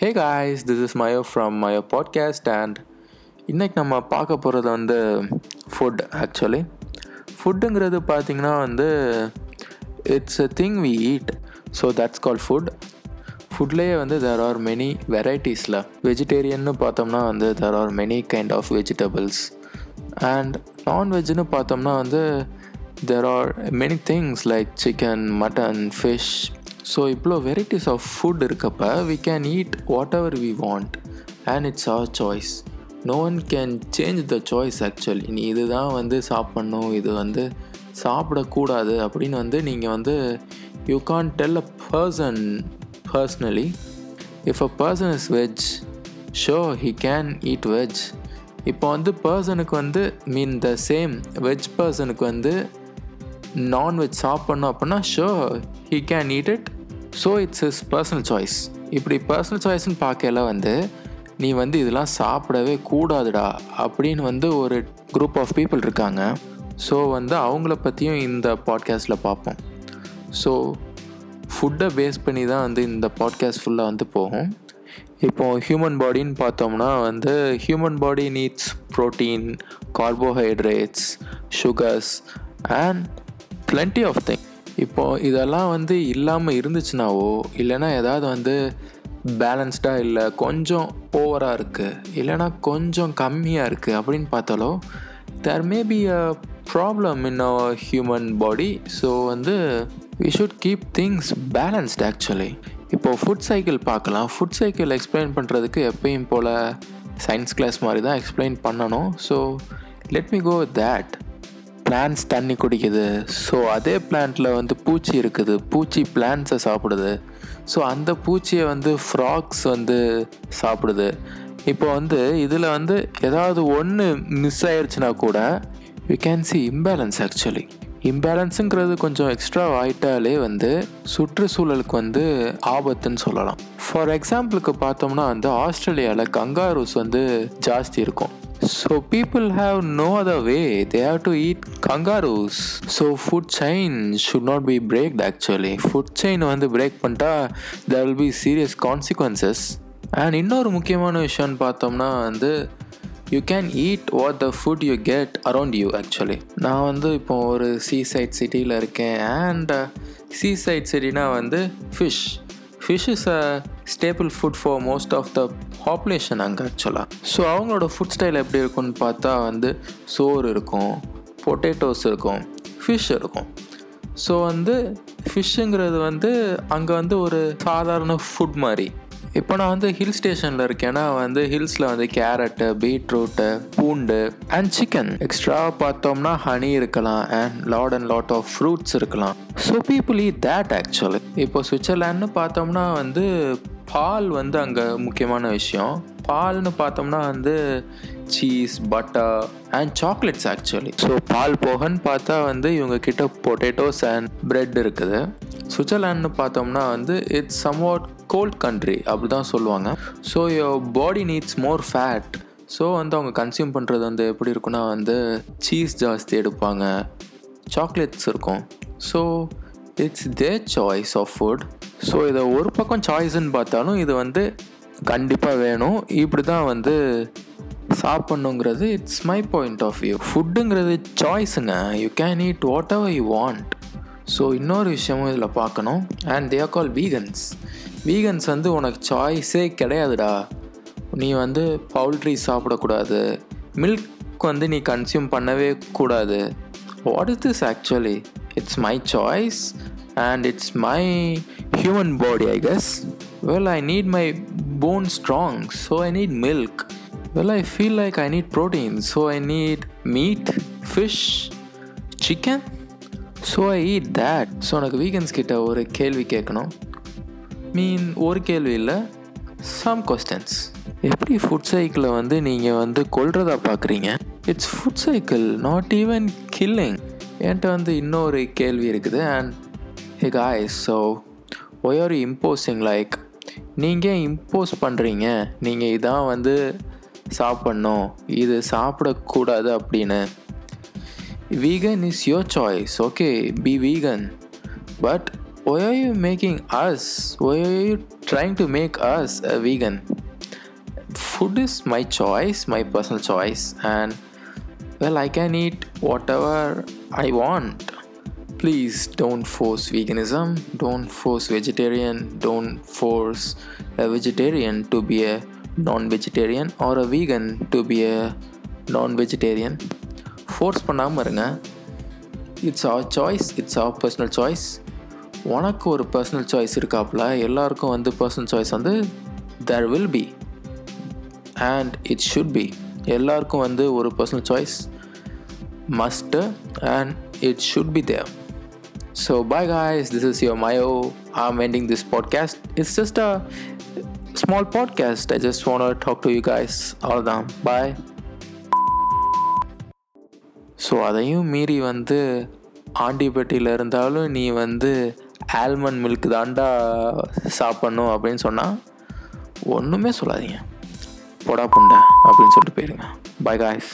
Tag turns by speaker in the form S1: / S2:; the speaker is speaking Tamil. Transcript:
S1: Hey guys this is Mayo from Mayo podcast and இன்றைக்கி நம்ம பார்க்க போகிறது வந்து ஃபுட் ஆக்சுவலி ஃபுட்டுங்கிறது பார்த்திங்கன்னா வந்து it's a thing we eat so that's call food ஃபுட்லேயே வந்து தேர் ஆர் மெனி வெரைட்டிஸில் வெஜிடேரியன்னு பார்த்தோம்னா வந்து there are many kind of vegetables and நான்வெஜ்னு பார்த்தோம்னா வந்து there are many things like chicken mutton fish so இவ்வளோ வெரைட்டிஸ் ஆஃப் ஃபுட் இருக்கப்ப we can eat whatever we want and it's our choice no one can change the choice actually நீ இதுதான் வந்து சாப்பிட்ணும் இது வந்து சாப்பிடக்கூடாது அப்படின்னு வந்து நீங்கள் வந்து you can tell a person personally if a person is veg so he can eat veg இப்போ வந்து பர்சனுக்கு வந்து மீன் த சேம் வெஜ் பர்சனுக்கு வந்து நான்வெஜ் சாப்பிட்ணும் அப்படின்னா so he can eat it so it's is personal choice இப்படி பர்சனல் சாய்ஸ்னு பார்க்கல வந்து நீ வந்து இதெல்லாம் சாப்பிடவே கூடாதுடா அப்படின்னு வந்து ஒரு குரூப் ஆஃப் பீப்புள் இருக்காங்க. ஸோ வந்து அவங்கள பற்றியும் இந்த பாட்காஸ்ட்டில் பார்ப்போம். ஸோ ஃபுட்டை பேஸ் பண்ணி தான் வந்து இந்த பாட்காஸ்ட் ஃபுல்லாக வந்து போகும். இப்போது ஹியூமன் பாடின்னு பார்த்தோம்னா வந்து human body needs protein carbohydrates sugars and plenty of thing இப்போது இதெல்லாம் வந்து இல்லாமல் இருந்துச்சுனாவோ இல்லைன்னா ஏதாவது வந்து பேலன்ஸ்டாக இல்லை கொஞ்சம் ஓவராக இருக்குது இல்லைன்னா கொஞ்சம் கம்மியாக இருக்குது அப்படின்னு பார்த்தாலோ there may be a problem in our human body so வந்து we should keep things balanced actually இப்போது ஃபுட் சைக்கிள் பார்க்கலாம். ஃபுட் சைக்கிள் எக்ஸ்பிளைன் பண்ணுறதுக்கு எப்பயும் போல் சயின்ஸ் கிளாஸ் மாதிரி தான் எக்ஸ்பிளைன் பண்ணணும் so let me go that plants தண்ணி குடிக்குது. ஸோ அதே பிளான்ட்டில் வந்து பூச்சி இருக்குது. பூச்சி பிளான்ஸை சாப்பிடுது. ஸோ அந்த பூச்சியை வந்து ஃப்ராக்ஸ் வந்து சாப்பிடுது. இப்போ வந்து இதில் வந்து ஏதாவது ஒன்று மிஸ் ஆயிடுச்சுன்னா கூட you can see imbalance actually இம்பேலன்ஸுங்கிறது கொஞ்சம் எக்ஸ்ட்ரா ஆயிட்டாலே வந்து சுற்றுச்சூழலுக்கு வந்து ஆபத்துன்னு சொல்லலாம். ஃபார் எக்ஸாம்பிளுக்கு பார்த்தோம்னா வந்து ஆஸ்திரேலியாவில் கங்காரூஸ் வந்து ஜாஸ்தி இருக்கும். So people have no other way they have to eat kangaroos. So food chain should not be breaked actually food chain வந்து பிரேக் பண்ணிட்டா there will be serious consequences. And இன்னொரு முக்கியமான விஷயம்னு பார்த்தோம்னா வந்து you can eat what the food you get around you actually நான் வந்து இப்போ ஒரு சீ சைட் சிட்டியில் இருக்கேன். அண்ட் சீ சைட் சிட்டினா வந்து fish fish is a staple food for most of the population அங்கே ஆக்சுவலாக ஸோ அவங்களோட ஃபுட் ஸ்டைல் எப்படி இருக்கும்னு பார்த்தா வந்து சோறு இருக்கும் பொட்டேட்டோஸ் இருக்கும் ஃபிஷ் இருக்கும். ஸோ வந்து ஃபிஷ்ஷுங்கிறது வந்து அங்கே வந்து ஒரு சாதாரண ஃபுட் மாதிரி. இப்போ நான் வந்து ஹில் ஸ்டேஷனில் இருக்கேன்னா வந்து ஹில்ஸில் வந்து கேரட்டு பீட்ரூட்டு பூண்டு அண்ட் சிக்கன் எக்ஸ்ட்ரா பார்த்தோம்னா ஹனி இருக்கலாம் and lot and lot of fruits இருக்கலாம். So people eat that actually இப்போ சுவிட்சர்லாண்ட்னு பார்த்தோம்னா வந்து பால் வந்து அங்கே முக்கியமான விஷயம். பால்னு பார்த்தோம்னா வந்து cheese butter and chocolates actually so பால் போகன்னு பார்த்தா வந்து இவங்க கிட்ட பொட்டேட்டோஸ் அண்ட் பிரெட் இருக்குது. சுவிட்சர்லாண்ட்னு பார்த்தோம்னா வந்து இட்ஸ் சம்வாட் கோல்ட் கண்ட்ரி அப்படி தான் சொல்லுவாங்க. So your body needs more fat so வந்து அவங்க கன்சியூம் பண்ணுறது வந்து எப்படி இருக்குன்னா வந்து சீஸ் ஜாஸ்தி எடுப்பாங்க. சாக்லேட்ஸ் இருக்கும். So it's they choice of food so இதை ஒரு பக்கம் சாய்ஸ்ன்னு பார்த்தாலும் இது வந்து கண்டிப்பாக வேணும். இப்படி தான் வந்து சாப்பிட்ணுங்கிறது it's my point of view ஃபுட்டுங்கிறது சாய்ஸுங்க you can eat whatever you want so இன்னொரு விஷயமும் இதில் பார்க்கணும். And they are call vegans vegans வந்து உனக்கு சாய்ஸே கிடையாதுடா. நீ வந்து பவுல்ட்ரி சாப்பிடக்கூடாது. மில்க் வந்து நீ கன்சியூம் பண்ணவே கூடாது. What is this actually it's my choice and it's my human body I guess well I need my bone strong so I need milk well I feel like I need protein so I need meat fish chicken so I eat that so எனக்கு வீகன்ஸ் கிட்ட ஒரு கேள்வி கேட்கணும். மீன் ஒரு கேள்வி இல்லை சம் கொஸ்டின்ஸ் எப்படி ஃபுட் சைக்கிளை வந்து நீங்கள் வந்து கொள்றதா பார்க்குறீங்க it's food cycle not even killing என்கிட்ட வந்து இன்னொரு கேள்வி இருக்குது and hey guys so why are imposing like நீங்கள் இம்போஸ் பண்ணுறீங்க நீங்கள் இதான் வந்து சாப்பிட்ணும். இது சாப்பிடக்கூடாது அப்படின்னு. Vegan is your choice okay? Be vegan. But why are you making us? Why are you trying to make us a vegan? Food is my choice my personal choice and well i can eat whatever i want. Please don't force veganism don't force vegetarian don't force a vegetarian to be a non-vegetarian or a vegan to be a non-vegetarian force பண்ணாமல் இருங்க. It's a choice it's a personal choice உனக்கு ஒரு பர்சனல் சாய்ஸ் இருக்காப்புல. எல்லாருக்கும் வந்து பர்சனல் சாய்ஸ் வந்து there will be and it should be எல்லாருக்கும் வந்து ஒரு personal choice must and it should be there so bye guys this is your mayo I ending ending this podcast it's just a small podcast I just to talk to you guys அவ்வளோதான் பாய் ஸோ அதையும் மீறி வந்து ஆண்டிப்பட்டியில் இருந்தாலும் நீ வந்து ஆல்மண்ட் மில்க் தாண்டா சாப்பிட்ணும் அப்படின்னு சொன்னால் ஒன்றுமே சொல்லாதீங்க. பொடா புண்டை அப்படின்னு சொல்லிட்டு போயிருங்க. By guys